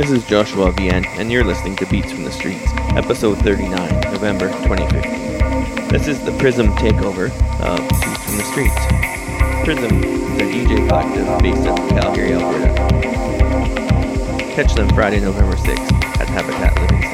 This is Joshua Vian, and you're listening to Beats from the Streets, episode 39, November 2015. This is the Prism takeover of Beats from the Streets. Prism is a DJ collective based in Calgary, Alberta. Catch them Friday, November 6th at Habitat Living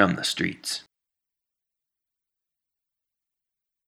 from the Streets.